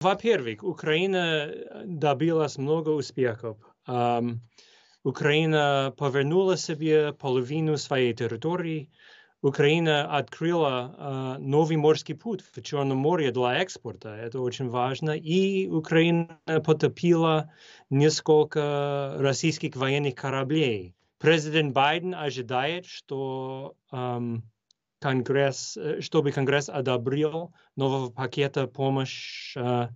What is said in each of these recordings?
Во-первых, Украина добилась много успехов. Украина повернула себе половину своей территории. Украина открыла новый морский путь в Черном море для экспорта. Это очень важно. И Украина потопила несколько российских военных кораблей. Президент Байден ожидает, что Конгресс, чтобы Конгресс одобрил нового пакета помощи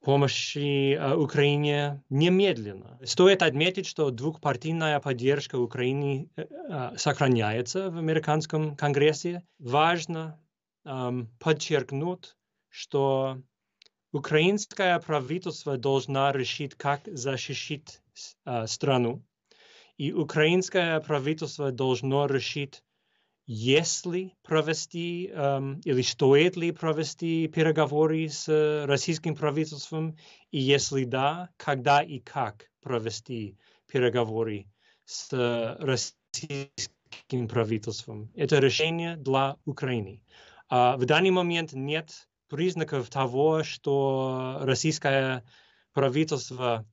помощи Украине немедленно. Стоит отметить, что двухпартийная поддержка Украины сохраняется в американском Конгрессе. Важно подчеркнуть, что украинское правительство должно решить, как защитить страну. И украинское правительство должно решить, если провести um, или стоит ли провести переговоры с российским правительством, и если да, когда и как провести переговоры с российским правительством. Это решение для Украины. А в данный момент нет признаков того, что российское правительство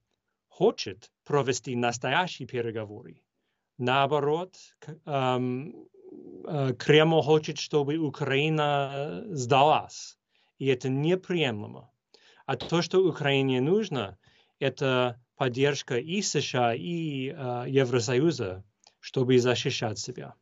хочет провести настоящие переговоры. Наоборот, Кремль хочет, чтобы Украина сдалась. И это неприемлемо. А то, что Украине нужно, это поддержка и США, и Евросоюза, чтобы защищать себя.